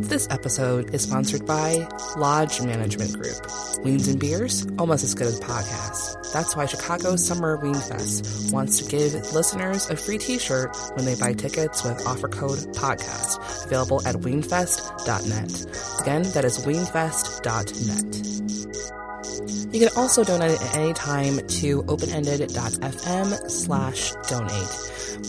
This episode is sponsored by Lodge Management Group. Weens and beers, almost as good as podcasts. That's why Chicago's Summer Ween Fest wants to give listeners a free t-shirt when they buy tickets with offer code PODCAST, available at weenfest.net. Again, that is weenfest.net. You can also donate at any time to openended.fm slash donate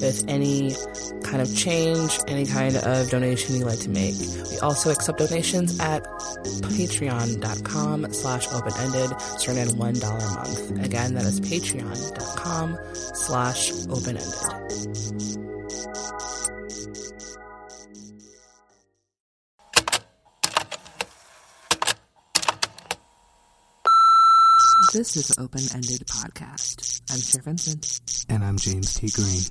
with any kind of change, any kind of donation you'd like to make. We also accept donations at patreon.com slash open-ended, starting at $1 a month. Again, that is patreon.com slash open-ended. This is Open Ended Podcast. I'm Cher Vincent. And I'm James T. Green.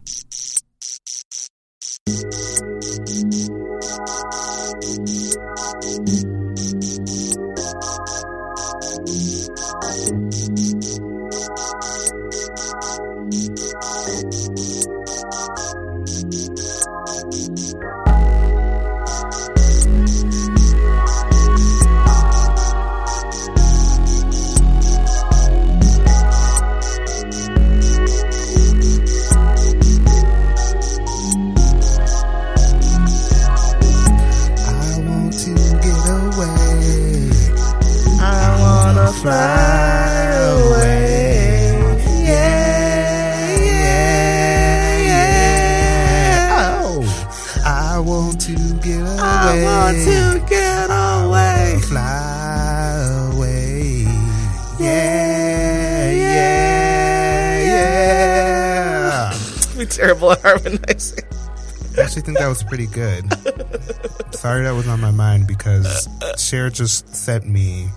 We're harmonizing. I actually think that was pretty good. Sorry that was on my mind because Cher just sent me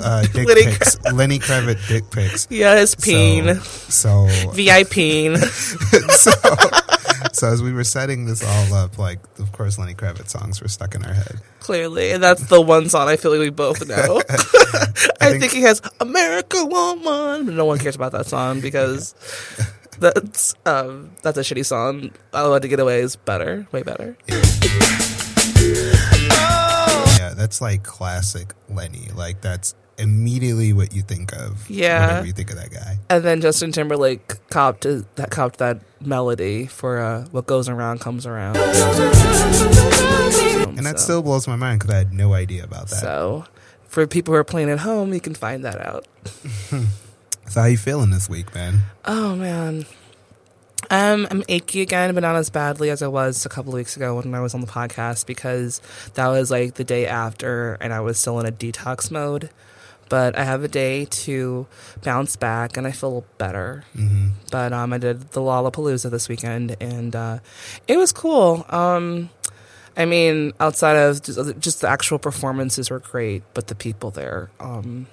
uh, dick Lenny pics, Lenny Kravitz dick pics. Yes, peen. So, so, VIP. so, so as we were setting this all up, like of course Lenny Kravitz songs were stuck in our head. Clearly, and that's the one song I feel like we both know. I, think, think- he has "America Woman," but no one cares about that song because that's um, that's a shitty song. I Want to Get Away is better, way better. Yeah, that's like classic Lenny. Like that's immediately what you think of. Yeah. whenever you think of that guy. And then Justin Timberlake copped that copped that melody for uh, "What Goes Around Comes Around," And that still blows my mind because I had no idea about that. So, for people who are playing at home, you can find that out. so how you feeling this week, man? Oh man. Um, I'm achy again, but not as badly as I was a couple of weeks ago when I was on the podcast because that was like the day after and I was still in a detox mode. But I have a day to bounce back and I feel better. hmm But um, I did the Lollapalooza this weekend and uh, it was cool. Um, I mean, outside of just, just the actual performances were great, but the people there um,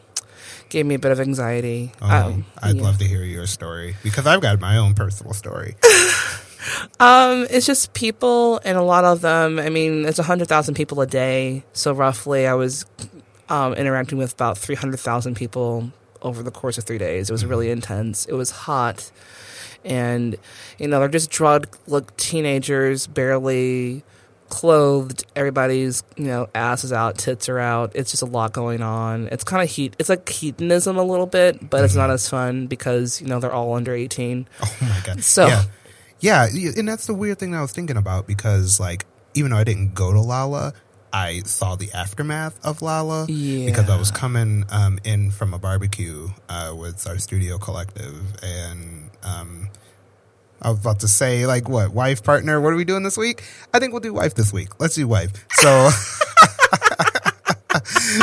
gave me a bit of anxiety. Oh, Um, I'd yeah. love to hear your story because I've got my own personal story. Um, it's just people, and a lot of them. I mean, it's a hundred thousand people a day, so roughly, I was um, interacting with about three hundred thousand people over the course of three days. It was really intense. It was hot, and you know, they're just drugged, look, teenagers, barely clothed. Everybody's you know ass is out, tits are out. It's just a lot going on. It's kind of heat. It's like hedonism a little bit, but it's not as fun because you know they're all under eighteen. Oh my god! So- yeah, yeah, and that's the weird thing that I was thinking about because, like, even though I didn't go to Lolla, I saw the aftermath of Lolla because I was coming um, in from a barbecue uh, with our studio collective, and um, I was about to say, like, what wife partner? What are we doing this week? I think we'll do wife this week. Let's do wife. So.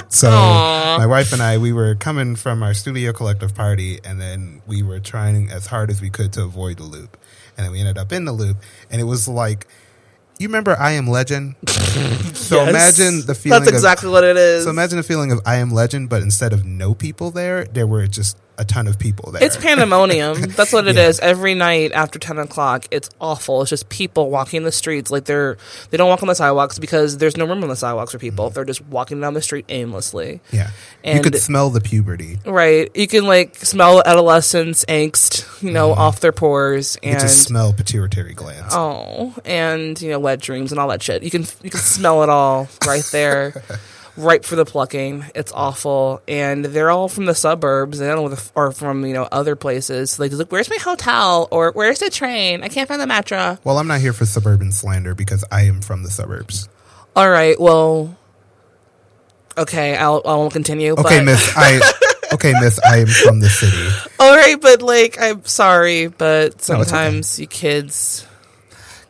So Aw. my wife and I, we were coming from our studio collective party, and then we were trying as hard as we could to avoid the loop, and then we ended up in the loop, and it was like, you remember I Am Legend? so Yes. imagine the feeling. That's exactly of, what it is. So imagine the feeling of I Am Legend, but instead of no people there, there were just a ton of people there. It's pandemonium. That's what it is. Yeah. Every night after ten o'clock, it's awful. It's just people walking the streets like they're they don't walk on the sidewalks because there's no room on the sidewalks for people. Mm-hmm. They're just walking down the street aimlessly. yeah, you and- could smell the puberty. Right. You can like smell adolescence angst, you know, mm-hmm. off their pores You and just smell pituitary glands. oh, and you know, wet dreams and all that shit. You can you can smell it all right there. Ripe for the plucking. It's awful, and they're all from the suburbs, and or from you know other places. So they just like, "Where's my hotel?" or "Where's the train?" I can't find the metro. Well, I'm not here for suburban slander because I am from the suburbs. All right, well, okay, I'll I won't continue. Okay, but, miss, I okay, miss, I am from the city. All right, but like, I'm sorry, but No, okay. sometimes you kids,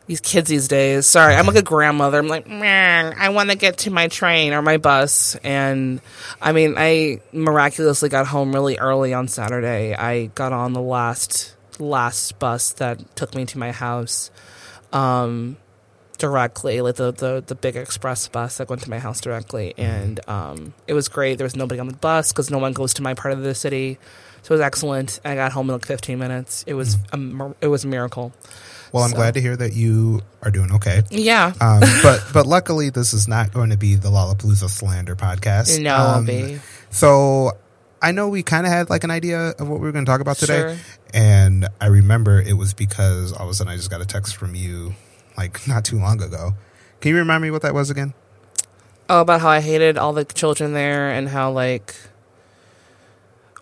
these kids these days. Sorry, I'm like a grandmother. I'm like, man, I want to get to my train or my bus, and I mean, I miraculously got home really early on Saturday. I got on the last last bus that took me to my house. Um, directly, like the, the the big express bus that went to my house directly, and um, it was great. There was nobody on the bus because no one goes to my part of the city, so it was excellent. I got home in like 15 minutes. It was a, it was a miracle. Well, I'm So- glad to hear that you are doing okay. Yeah, Um, but but luckily, this is not going to be the Lollapalooza slander podcast. no, Um, be So I know we kind of had like an idea of what we were going to talk about today, Sure. and I remember it was because all of a sudden I just got a text from you like not too long ago. Can you remind me what that was again? oh about how I hated all the children there and how like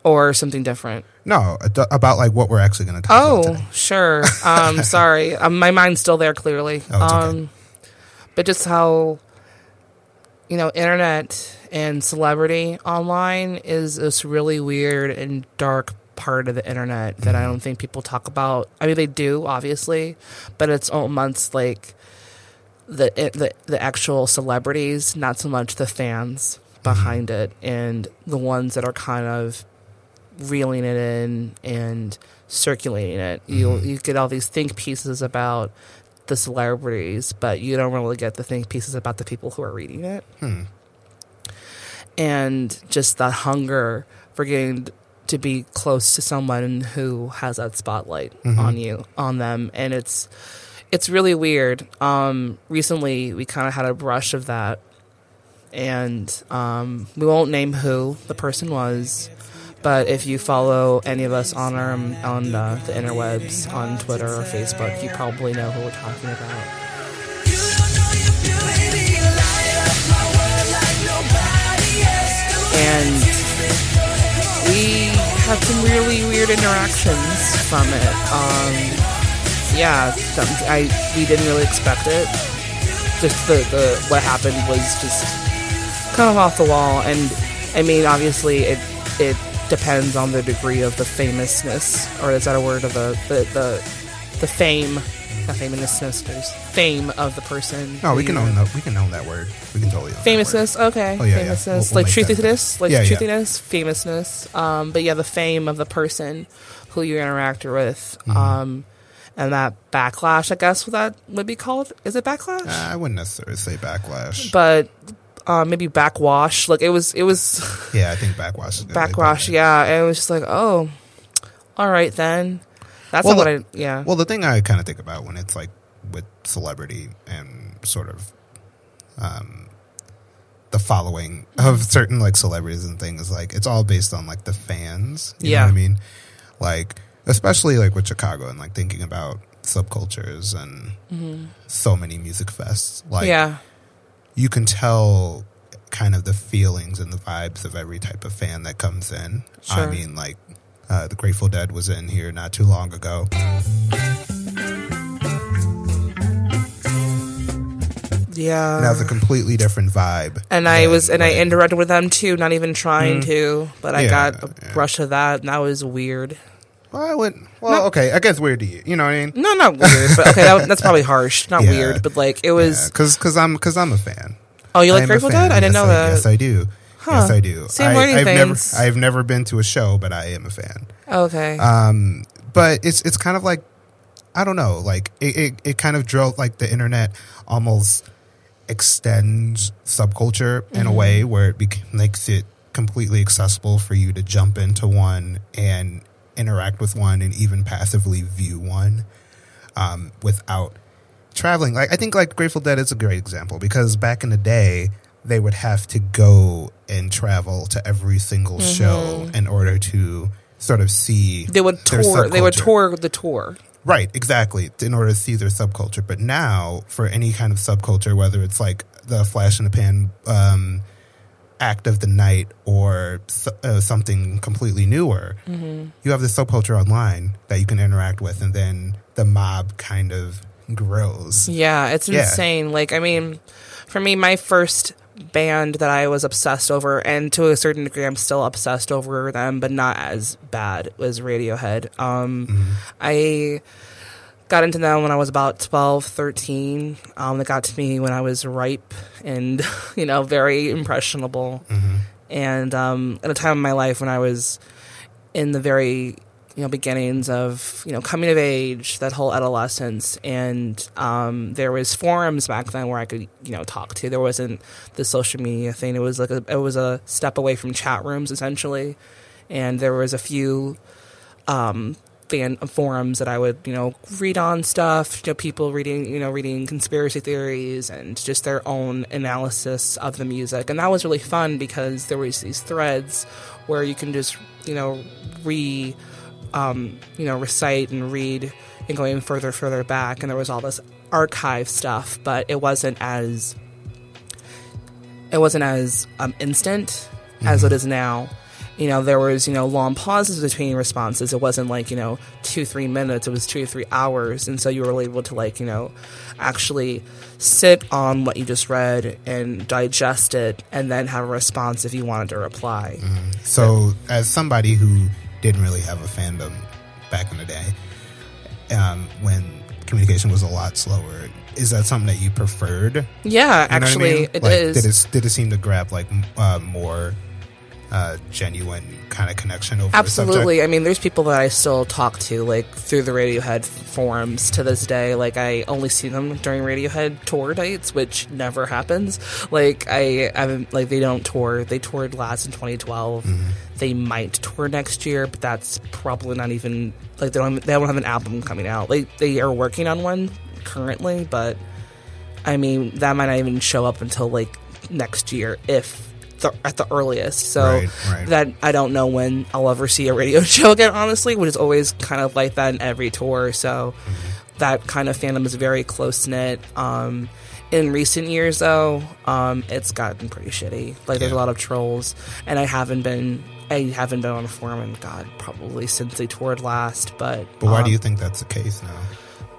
or something different. No, about like what we're actually going to talk about Oh, sure. Um, sorry. Um, my mind's still there clearly. Oh, it's okay. um, but just how you know, internet and celebrity online is this really weird and dark part of the internet that I Mm-hmm. don't think people talk about. I mean, they do obviously, but it's almost like the the the actual celebrities, not so much the fans behind it, and the ones that are kind of reeling it in and circulating it. You you get all these think pieces about the celebrities, but you don't really get the think pieces about the people who are reading it. Hmm. And just that hunger for getting to be close to someone who has that spotlight on you, on them, and it's it's really weird. Um, recently, we kind of had a brush of that, and um, we won't name who the person was, but if you follow any of us on our on uh, the interwebs, on Twitter or Facebook, you probably know who we're talking about. And we had some really weird interactions from it. Um, yeah, some, I we didn't really expect it. Just the, the what happened was just kind of off the wall, and I mean, obviously, it it depends on the degree of the famousness, or is that a word of the the the, the fame, not famousness, there's fame of the person. No, we can own that. We can own that word. We can totally own that word. famousness okay Oh, yeah, yeah. We'll- we'll like truthiness like yeah. truthiness famousness um but yeah the fame of the person who you interact with Mm-hmm. um and that backlash i guess what that would be called is it backlash Uh, I wouldn't necessarily say backlash. but uh, maybe backwash like it was it was yeah, I think backwash. Is a good way to put backwash yeah and it was just like oh all right then that's Well, not the- what i yeah Well, the thing I kind of think about when it's like with celebrity and sort of um, the following of certain like celebrities and things, like it's all based on like the fans. You Yeah. know what I mean? Like, especially like with Chicago and like thinking about subcultures and so many music fests. Like, Mm-hmm. yeah you can tell kind of the feelings and the vibes of every type of fan that comes in. I mean, like uh, the Grateful Dead was in here not too long ago. yeah And that was a completely different vibe. And I was, and I interacted with them too, not even trying to, but I Yeah, got a yeah. brush of that, and that was weird. Well, I wouldn't. Well, okay, I guess weird to you. You know what I mean? No, not weird, but okay, that, that's probably harsh. Not Yeah. weird, but like it was. because because I'm because I'm a fan. oh, you I like Grateful. Dead? I didn't Yes, know that. Yes, I do. Huh. Yes, I do. See, I'm I, I've never. I've never been to a show, but I am a fan. okay. Um, but it's it's kind of like I don't know, like it, it, it kind of drove like the internet almost extends subculture in a Mm-hmm. way where it bec- makes it completely accessible for you to jump into one and interact with one and even passively view one um, without traveling. Like I think like Grateful Dead is a great example because back in the day they would have to go and travel to every single show in order to sort of see Mm-hmm. They would tour. They would tour the tour. Right, exactly. In order to see their subculture. But now, for any kind of subculture, whether it's like the flash in the pan um, act of the night or uh, something completely newer, you have this subculture online that you can interact with, and then the mob kind of grows. Yeah, it's Yeah. insane. Like, I mean, for me, my first band that I was obsessed over, and to a certain degree, I'm still obsessed over them, but not as bad, was Radiohead. Um, I got into them when I was about 12, 13. Um, they got to me when I was ripe and, you know, very impressionable. And um, at a time in my life when I was in the very you know beginnings of you know coming of age that whole adolescence. And um, there was forums back then where i could you know talk to. There wasn't the social media thing. It was like a, it was a step away from chat rooms essentially. And there was a few um, fan forums that I would, you know, read on stuff. You know, people reading, you know, reading conspiracy theories and just their own analysis of the music, and that was really fun because there was these threads where you can just, you know, re, um, you know, recite and read and going further, further back, and there was all this archive stuff, but it wasn't as it wasn't as um, instant as it is now. You know, there was you know long pauses between responses. It wasn't like you know two three minutes. It was two or three hours, and so you were able to like you know actually sit on what you just read and digest it, and then have a response if you wanted to reply. So, as somebody who didn't really have a fandom back in the day, um, when communication was a lot slower, is that something that you preferred? Yeah, You know what I actually, mean? it like, is. Did it, did it seem to grab like uh, more uh, genuine kind of connection over Absolutely. I mean, there's people that I still talk to, like through the Radiohead forums to this day. Like, I only see them during Radiohead tour dates, which never happens. Like, I, haven't, like, they don't tour. They toured last in 2012. Mm-hmm. They might tour next year, but that's probably not even like they don't. They don't have an album coming out. Like, they are working on one currently, but I mean, that might not even show up until like next year, if the, at the earliest. So Right, right. that I don't know when I'll ever see a radio show again. Honestly, which is always kind of like that in every tour. So that kind of fandom is very close knit. Um, in recent years, though, um, it's gotten pretty shitty. Like there's a lot of trolls, and I haven't been. I haven't been on a forum in God probably since they toured last. But But why um, do you think that's the case now?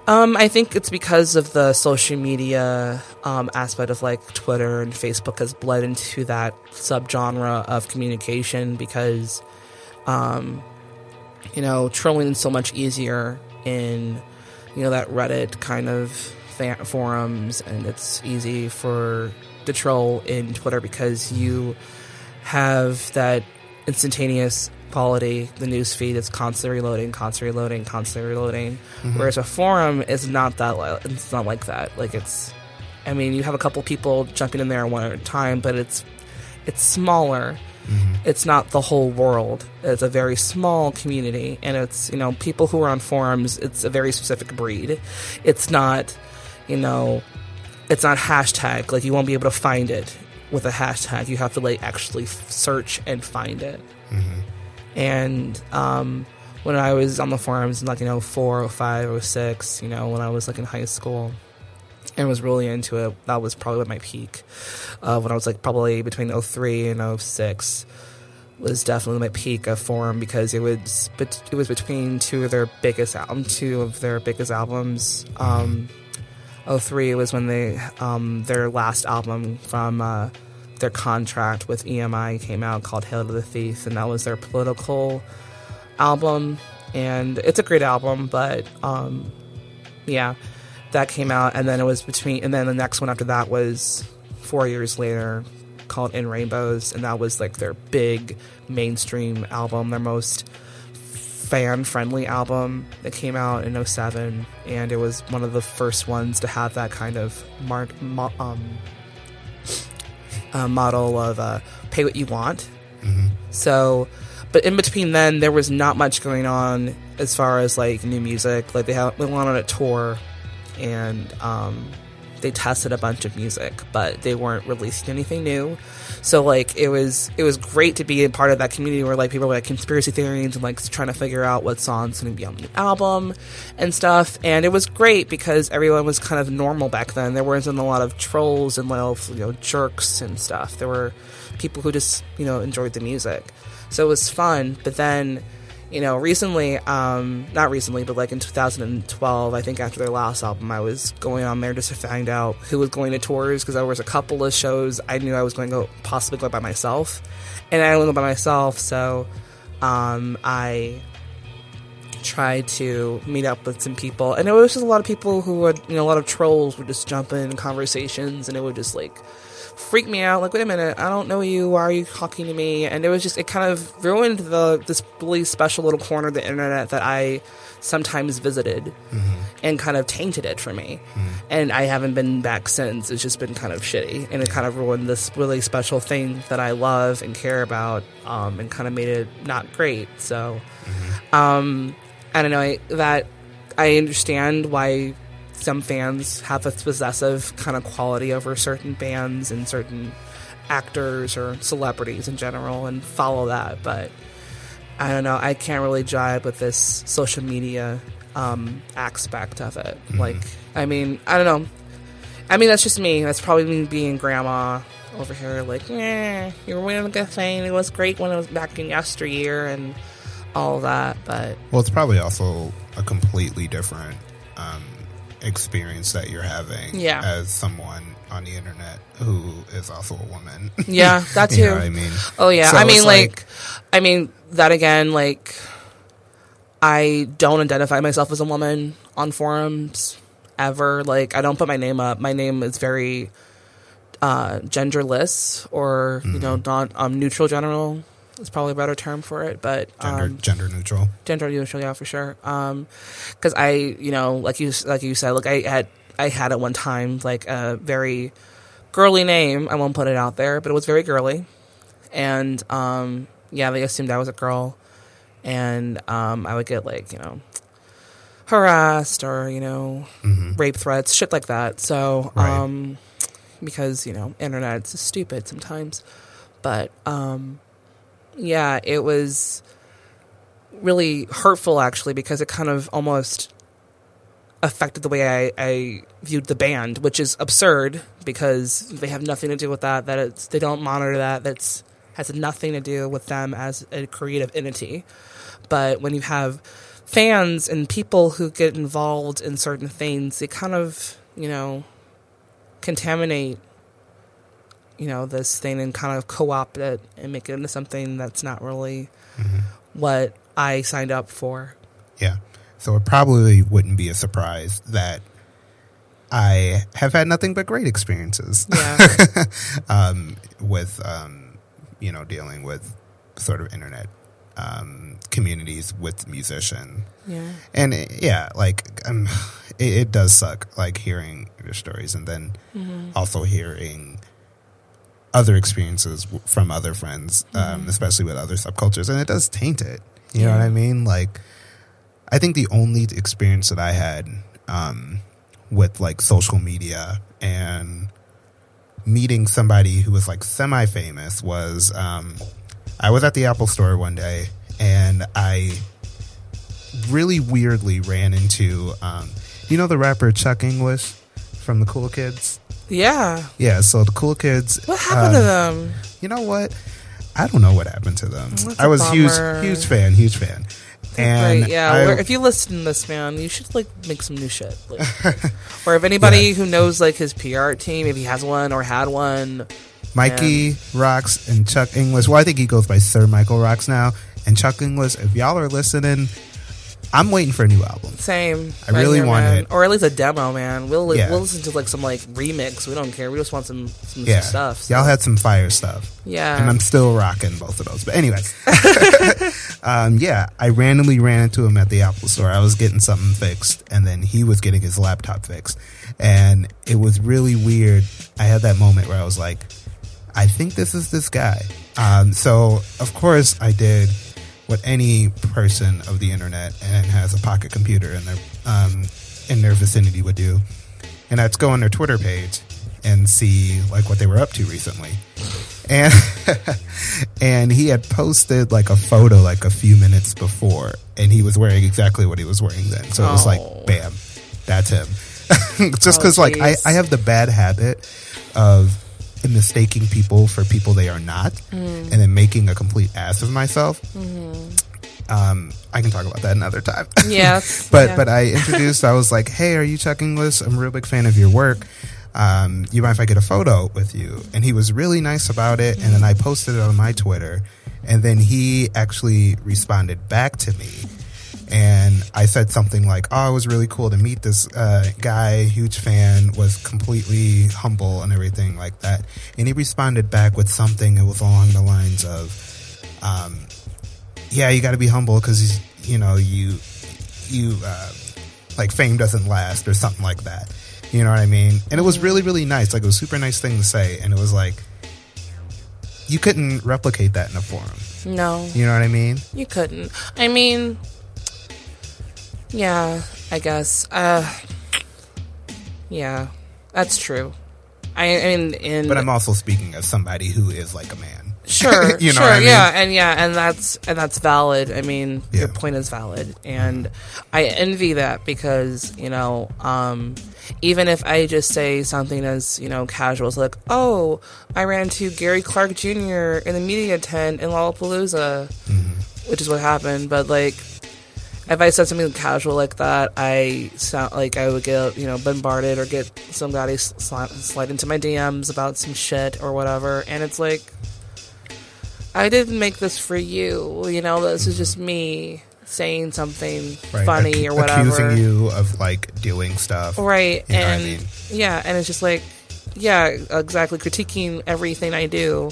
Um, I think it's because of the social media um, aspect of like Twitter and Facebook has bled into that subgenre of communication because, um, you know, trolling is so much easier in, you know, that Reddit kind of fa- forums, and it's easy for to troll in Twitter because you have that instantaneous quality. The news feed is constantly reloading, constantly reloading, constantly reloading. Mm-hmm. Whereas a forum is not that. li- It's not like that. Like it's. I mean, you have a couple people jumping in there one at a time, but it's it's smaller. Mm-hmm. It's not the whole world. It's a very small community, and it's you know people who are on forums. It's a very specific breed. It's not, you know, it's not hashtag. Like you won't be able to find it with a hashtag. You have to like actually search and find it. Mm-hmm. And um, when I was on the forums in like you know four or five or six, you know when I was like in high school and was really into it, that was probably my peak. Uh, when I was like probably between 03 and 06 was definitely my peak of forum because it was it was between two of their biggest album, two of their biggest albums. Um, 03 was when they um, their last album from uh, their contract with EMI came out called Hail to the Thief, and that was their political album. And it's a great album, but um, yeah, that came out, and then it was between, and then the next one after that was four years later called In Rainbows, and that was like their big mainstream album, their most fan friendly album that came out in 07 and it was one of the first ones to have that kind of mar- mo- um, uh, model of uh, pay what you want So, but in between then, there was not much going on as far as like new music. Like they they went on a tour, and um, they tested a bunch of music, but they weren't releasing anything new. So like it was it was great to be a part of that community where like people were like conspiracy theories and like trying to figure out what songs going to be on the album and stuff. And it was great because everyone was kind of normal back then. There wasn't a lot of trolls and little you know jerks and stuff. There were people who just you know enjoyed the music. So it was fun. But then you know, recently, um, not recently, but like in 2012, I think after their last album, I was going on there just to find out who was going to tours because there was a couple of shows I knew I was going to go possibly go by myself, and I only go by myself, so um, I tried to meet up with some people, and it was just a lot of people who would, you know, a lot of trolls would just jump in conversations, and it would just like freak me out. Like, wait a minute, I don't know you. Why are you talking to me? And it was just, it kind of ruined the this really special little corner of the internet that I sometimes visited, and kind of tainted it for me. And I haven't been back since. It's just been kind of shitty, and it kind of ruined this really special thing that I love and care about, um, and kind of made it not great. So, um, I don't know I, that. I understand why some fans have this possessive kind of quality over certain bands and certain actors or celebrities in general and follow that but i don't know i can't really jive with this social media um, aspect of it. Like i mean i don't know. I mean that's just me. That's probably me being grandma over here like yeah you're winning a good thing it was great when it was back in yesteryear and all that but Well, it's probably also a completely different experience that you're having Yeah. as someone on the internet who is also a woman. Yeah, that You know too. I mean? Oh yeah, So I mean it's like, I mean that again like I don't identify myself as a woman on forums ever. Like I don't put my name up. My name is very uh genderless or you know not um neutral general is probably a better term for it, but gender um, gender neutral. gender neutral, yeah, for sure. Um, because I, you know, like you, like you said, like I had, I had at one time like a very girly name. I won't put it out there, but it was very girly, and um, yeah, they assumed I was a girl, and um, I would get like you know harassed or you know rape threats, shit like that. So, Right. um, because you know, internet's stupid sometimes, but um, yeah, it was really hurtful actually because it kind of almost affected the way I, I viewed the band, which is absurd because they have nothing to do with that. That it's they don't monitor that. That's has nothing to do with them as a creative entity. But when you have fans and people who get involved in certain things, they kind of you know contaminate you know this thing and kind of co-opt it and make it into something that's not really what I signed up for. Yeah. So it probably wouldn't be a surprise that I have had nothing but great experiences Yeah. um, with, um, you know, dealing with sort of internet um, communities with musician. yeah. And it, yeah, like um, it, it does suck, like hearing your stories and then also hearing other experiences from other friends, um, especially with other subcultures, and it does taint it. You know what I mean? Like, I think the only experience that I had um, with like social media and meeting somebody who was like semi famous was um, I was at the Apple store one day and I really weirdly ran into um, you know the rapper Chuck English from the Cool Kids. Yeah. Yeah, so the Cool Kids. What happened to uh, them? You know what? I don't know what happened to them. That's I a was huge, bummer. huge fan, huge fan. And right, yeah. I- if you listen to this man, you should like make some new shit. Like, or if anybody who knows like his PR team, if he has one or had one, Mikey Rocks and Chuck English. Well, I think he goes by Sir Michael Rocks now. And Chuck English, if y'all are listening, I'm waiting for a new album. same. I really want man. it. or at least a demo, man. We'll Yeah. we'll listen to like some like remix. We don't care. We just want some some Yeah, stuff. so- y'all had some fire stuff. Yeah. and I'm still rocking both of those. But anyway, um, yeah, I randomly ran into him at the Apple store. I was getting something fixed, and then he was getting his laptop fixed, and it was really weird. I had that moment where I was like, I think this is this guy. Um, so of course I did what any person of the internet and has a pocket computer in their um, in their vicinity would do, and that's go on their Twitter page and see like what they were up to recently. And and he had posted like a photo like a few minutes before, and he was wearing exactly what he was wearing then. So it was Oh. like, bam, that's him. Just Oh, because like I. I have the bad habit of mistaking people for people they are not, and then making a complete ass of myself. Um, I can talk about that another time. Yeah, but yeah. but I introduced. I was like, "Hey, are you Chuck English? I'm a real big fan of your work. Um, you mind if I get a photo with you?" And he was really nice about it. And then I posted it on my Twitter, and then he actually responded back to me. And I said something like, "Oh, it was really cool to meet this uh, guy. Huge fan. Was completely humble and everything like that." And he responded back with something that was along the lines of, um, "Yeah, you got to be humble because you know you you uh, like fame doesn't last or something like that. You know what I mean? And it was really really nice. Like it was a super nice thing to say, and it was like you couldn't replicate that in a forum. no, You know what I mean? you couldn't. I mean, yeah, I guess. Uh, yeah, that's true. I, I mean, in But I'm also speaking as somebody who is like a man. sure, You know sure, I mean? yeah, and yeah, and that's and that's valid. I mean, Yeah. your point is valid, and I envy that because you know, um, even if I just say something as you know casual, as like, "Oh, I ran to Gary Clark Jr. in the media tent in Lollapalooza," Mm-hmm. which is what happened. But like, if I said something casual like that, I sound like I would get you know bombarded or get somebody slide, slide into my DMs about some shit or whatever, and it's like. I didn't make this for you. You know, this is just me saying something Right? funny Ac- or whatever. Accusing you of like doing stuff. Right. You know what I and mean? yeah, and it's just like yeah, exactly critiquing everything I do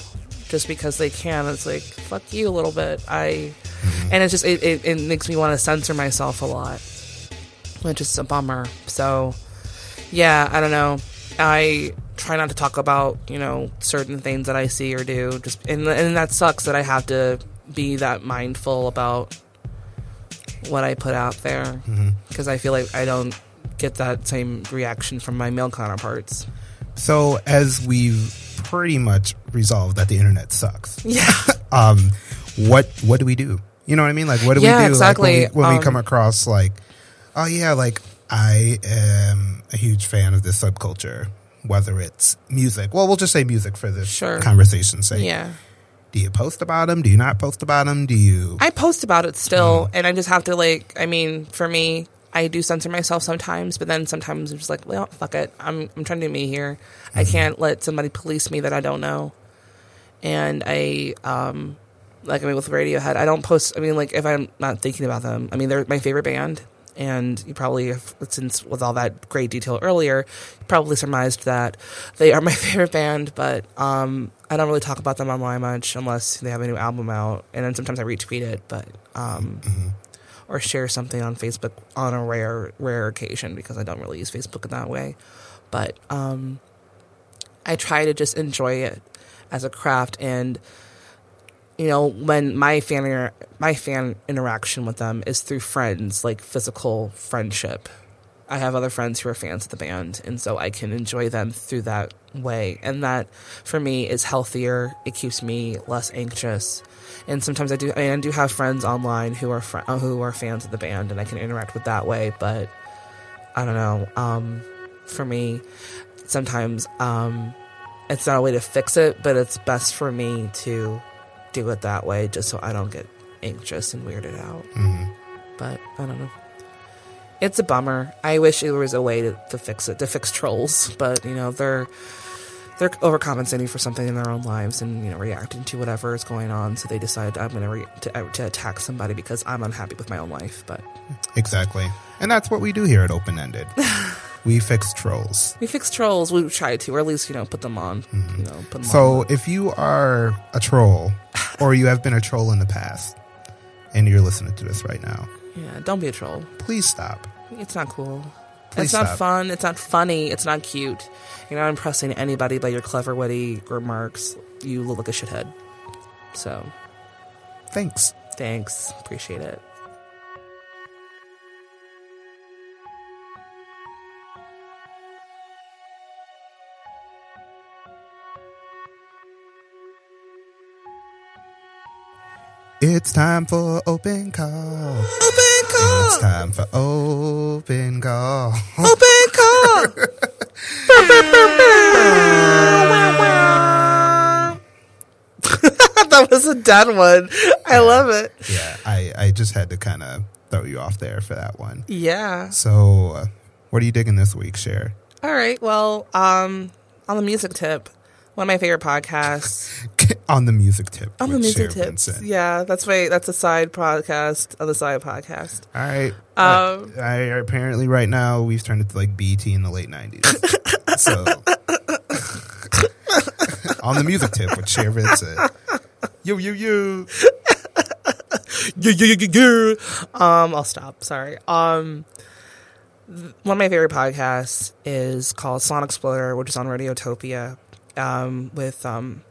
just because they can. It's like fuck you a little bit. I Mm-hmm. and it's just it, it, it makes me want to censor myself a lot. Which is a bummer. So yeah, I don't know. I try not to talk about, you know, certain things that I see or do. Just and and that sucks that I have to be that mindful about what I put out there because I feel like I don't get that same reaction from my male counterparts. So as we've pretty much resolved that the internet sucks, Yeah. um, what what do we do? You know what I mean? Like, what do Yeah, we do exactly. like, when, we, when we Um, come across like, oh yeah, like I am a huge fan of this subculture, whether it's music. Well, we'll just say music for this Sure. conversation's sake. yeah. Do you post about them? Do you not post about them? Do you? I post about it still, and I just have to like. I mean, for me, I do censor myself sometimes, but then sometimes I'm just like, well, fuck it. I'm I'm trying to do me here. I can't let somebody police me that I don't know. And I, um, like I mean, with Radiohead, I don't post. I mean, like if I'm not thinking about them, I mean, they're my favorite band, and you probably, since with all that great detail earlier, you probably surmised that they are my favorite band. But um, I don't really talk about them online much unless they have a new album out, and then sometimes I retweet it, but um, or share something on Facebook on a rare rare occasion because I don't really use Facebook in that way. But um, I try to just enjoy it as a craft and you know when my fan my fan interaction with them is through friends like physical friendship i have other friends who are fans of the band and so i can enjoy them through that way and that for me is healthier it keeps me less anxious and sometimes i do I, mean, I do have friends online who are fr- who are fans of the band and i can interact with that way but i don't know um for me sometimes um it's not a way to fix it, but it's best for me to do it that way just so I don't get anxious and weirded out. Mhm. But I don't know. It's a bummer. I wish there was a way to, to fix it, to fix trolls, but you know, they're they're overcompensating for something in their own lives and you know reacting to whatever is going on so they decide i'm going to re- to uh, to attack somebody because i'm unhappy with my own life but Exactly. And that's what we do here at Open Ended. we fix trolls. we fix trolls we try to or at least you know put them on you know put them So on if you are a troll or you have been a troll in the past and you're listening to this right now, yeah don't be a troll please stop. It's not cool. Please it's not fun. It's not funny. It's not cute. You're not impressing anybody by your clever, witty remarks. you look like a shithead. So Thanks. thanks, appreciate it. It's time for open call. Open call. It's time for open call. Open call. that was a dead one. I love it. yeah, I, I just had to kind of throw you off there for that one. Yeah. So, uh, what are you digging this week, Cher? All right. Well, um, on the music tip, one of my favorite podcasts. on the music tip. On the music tip. Yeah, that's my that's a side podcast on the side podcast. All right. Um, I, I, apparently, right now, we've turned it to like BT in the late 90s. so, on the music tip with Cher Vincent. Yo, yo, yo. Yeah, yeah, yeah, yeah. Um, I'll stop. Sorry. Um, one of my favorite podcasts is called Song Exploder, which is on Radiotopia. Um, with um,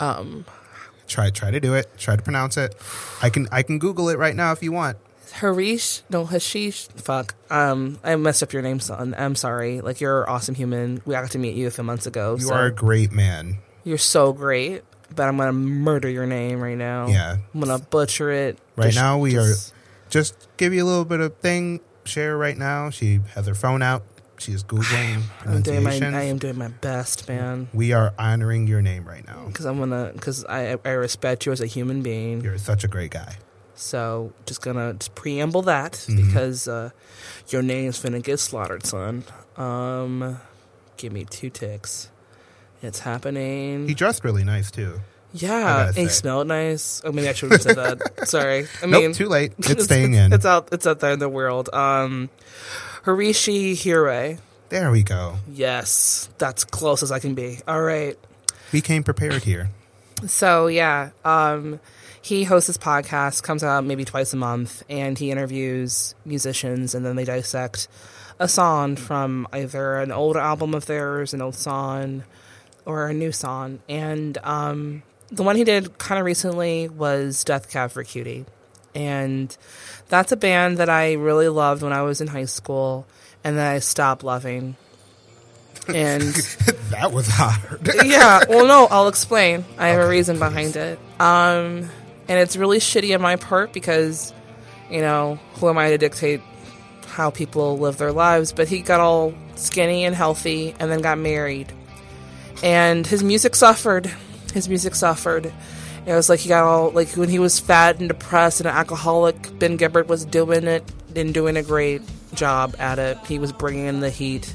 um, Try, try to do it. Try to pronounce it. I can, I can Google it right now if you want. Harish, no Hashish. Fuck. Um, I messed up your name, son. I'm sorry. Like you're an awesome human. We got to meet you a few months ago. You so are a great man. you're so great. But I'm gonna murder your name right now. Yeah. I'm gonna butcher it. Right Just- now, we just- are just give you a little bit of thing. Share right now. She has her phone out. She is googling I'm doing my. I am doing my best, man. we are honoring your name right now. Because I'm gonna. Because I I respect you as a human being. You're such a great guy. So just gonna just preamble that Mm-hmm. because uh, your name's finna get slaughtered, son. Um, give me two ticks. It's happening. He dressed really nice too. Yeah, he say. smelled nice. Oh, maybe I should have said that. Sorry. I nope, mean, too late. It's staying in. It's out. It's out there in the world. Um, Harishi Hire. there we go. Yes, that's close as I can be. All right. We came prepared here. So yeah, um, he hosts his podcast, comes out maybe twice a month, and he interviews musicians, and then they dissect a song from either an old album of theirs, an old song, or a new song. And um, the one he did kind of recently was Death Cab for Cutie, and that's a band that I really loved when I was in high school, and then I stopped loving. And that was hard. yeah, well, no, I'll explain. I have a reason behind it. Um, and it's really shitty on my part because, you know, who am I to dictate how people live their lives? But he got all skinny and healthy and then got married. And his music suffered. His music suffered. It was like he got all, like, when he was fat and depressed and an alcoholic, Ben Gibbard was doing it and doing a great job at it. He was bringing in the heat,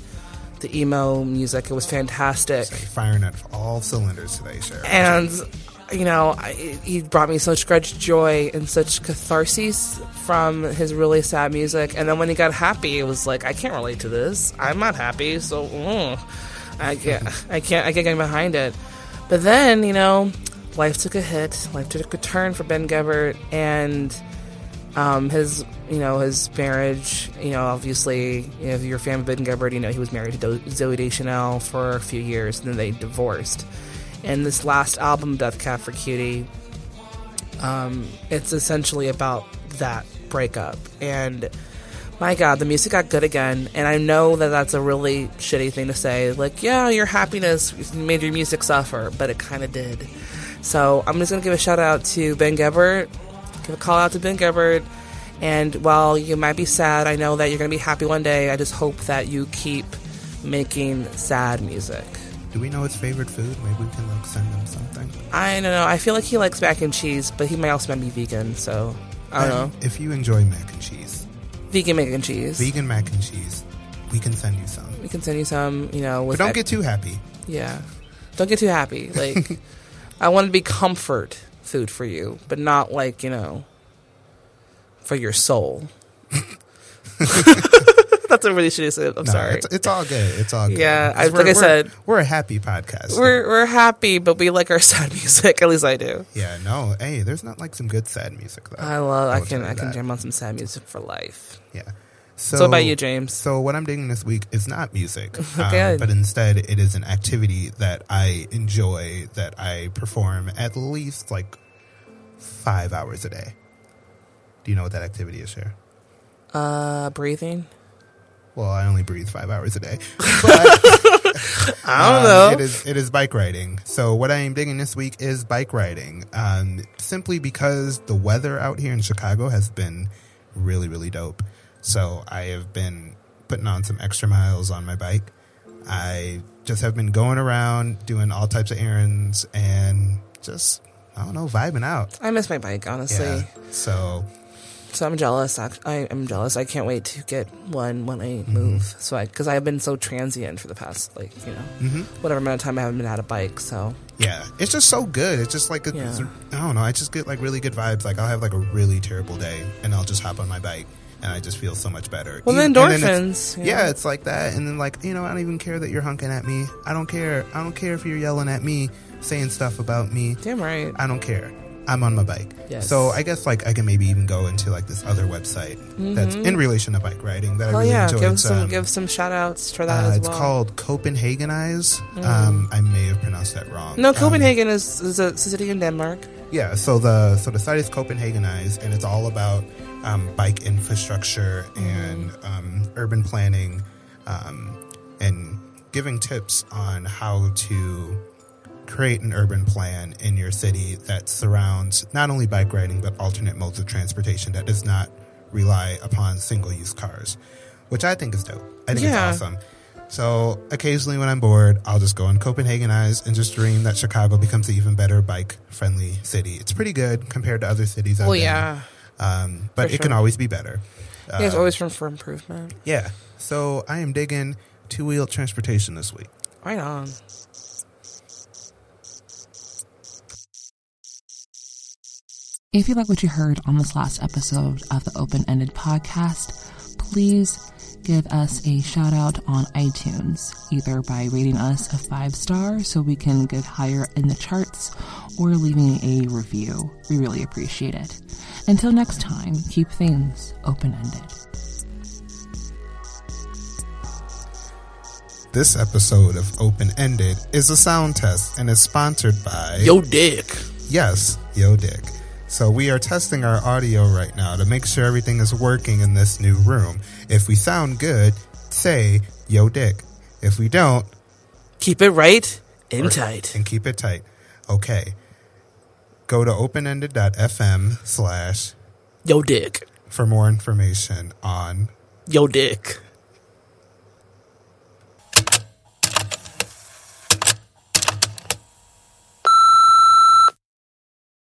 the emo music. It was fantastic Firing at all cylinders today, Cher. and you know I, he brought me such great joy and such catharsis from his really sad music and then when he got happy it was like i can't relate to this i'm not happy so mm, i can't i can't i can't get behind it but then you know life took a hit life took a turn for ben Gibbard, and um, his you know his marriage you know obviously you know, if you're a fan of Ben Gibbard, you know he was married to Zooey Deschanel for a few years and then they divorced. And this last album Death Cab for Cutie um, it's essentially about that breakup. And my god the music got good again and I know that that's a really shitty thing to say like yeah your happiness made your music suffer but it kind of did so I'm just gonna give a shout out to Ben Gibbard give a call out to Ben Gibbard. And while you might be sad, I know that you're going to be happy one day. I just hope that you keep making sad music. Do we know his favorite food? Maybe we can like send him something. I don't know. I feel like he likes mac and cheese, but he might also be vegan. So I don't know. If you enjoy mac and cheese, Vegan mac and cheese. vegan mac and cheese, we can send you some. We can send you some. You know, But don't get too happy. yeah. Don't get too happy. Like I want to be comfort food for you, but not like you know for your soul. That's a really shitty. say. I'm No, sorry. It's, it's all good. It's all good. Yeah, I- like I said- we're a happy podcast. We're we're happy, but we like our sad music. At least I do. yeah, no, hey, there's not like some good sad music though. I love. I can I can that. jam on some sad music for life. Yeah. So, So about you, James? So what I'm doing this week is not music, um, but instead it is an activity that I enjoy that I perform at least like five hours a day. Do you know what that activity is, Cher? Uh, breathing. Well, I only breathe five hours a day. I don't Um, know. It is it is bike riding. So what I am digging this week is bike riding. Um, simply because the weather out here in Chicago has been really really dope. So I have been putting on some extra miles on my bike. I just have been going around doing all types of errands and just I don't know vibing out. I miss my bike, honestly. Yeah. So So I'm jealous. I am jealous. I can't wait to get one when I Mm-hmm. move. So I, because I've been so transient for the past, like you know, Mm-hmm. whatever amount of time I haven't been at a bike. So Yeah, it's just so good. It's just like a, Yeah. I don't know. I just get like really good vibes. Like I'll have like a really terrible day, and I'll just hop on my bike, and I just feel so much better. Well, the Even- and then it's- endorphins, yeah. yeah. it's like that. And then like you know, I don't even care that you're honking at me. I don't care. I don't care if you're yelling at me, saying stuff about me. damn right. I don't care. I'm on my bike. Yes. So I guess like I can maybe even go into like this other website that's in relation to bike riding that I Oh really Mm-hmm. yeah, enjoy. give some um, give some shout outs for that uh, as it's well. Called Copenhagenize. Um, I may have pronounced that wrong. no, Um, Copenhagen is, is a city in Denmark. Yeah, so the so the site is Copenhagenize, and it's all about um, bike infrastructure and um, urban planning, um, and giving tips on how to create an urban plan in your city that surrounds not only bike riding but alternate modes of transportation that does not rely upon single use cars, which I think is dope. I think Yeah. it's awesome. So occasionally when I'm bored, I'll just go on Copenhagenize and just dream that Chicago becomes an even better bike friendly city. It's pretty good compared to other cities. I've Well, been. yeah, Um, but For it can always be better. yeah, it's Um, always room for improvement. yeah. So I am digging two wheeled transportation this week. Right on. If you like what you heard on this last episode of the Open Ended podcast, please give us a shout out on iTunes, either by rating us a five star so we can get higher in the charts or leaving a review. We really appreciate it. Until next time, keep things open ended. This episode of Open Ended is a sound test and is sponsored by Yo, dick. Yes, Yo Dick. So we are testing our audio right now to make sure everything is working in this new room. If we sound good, say Yo Dick. If we don't, Keep it right and tight. and keep it tight. Okay. Go to openended.fm slash Yo, dick. for more information on Yo, dick.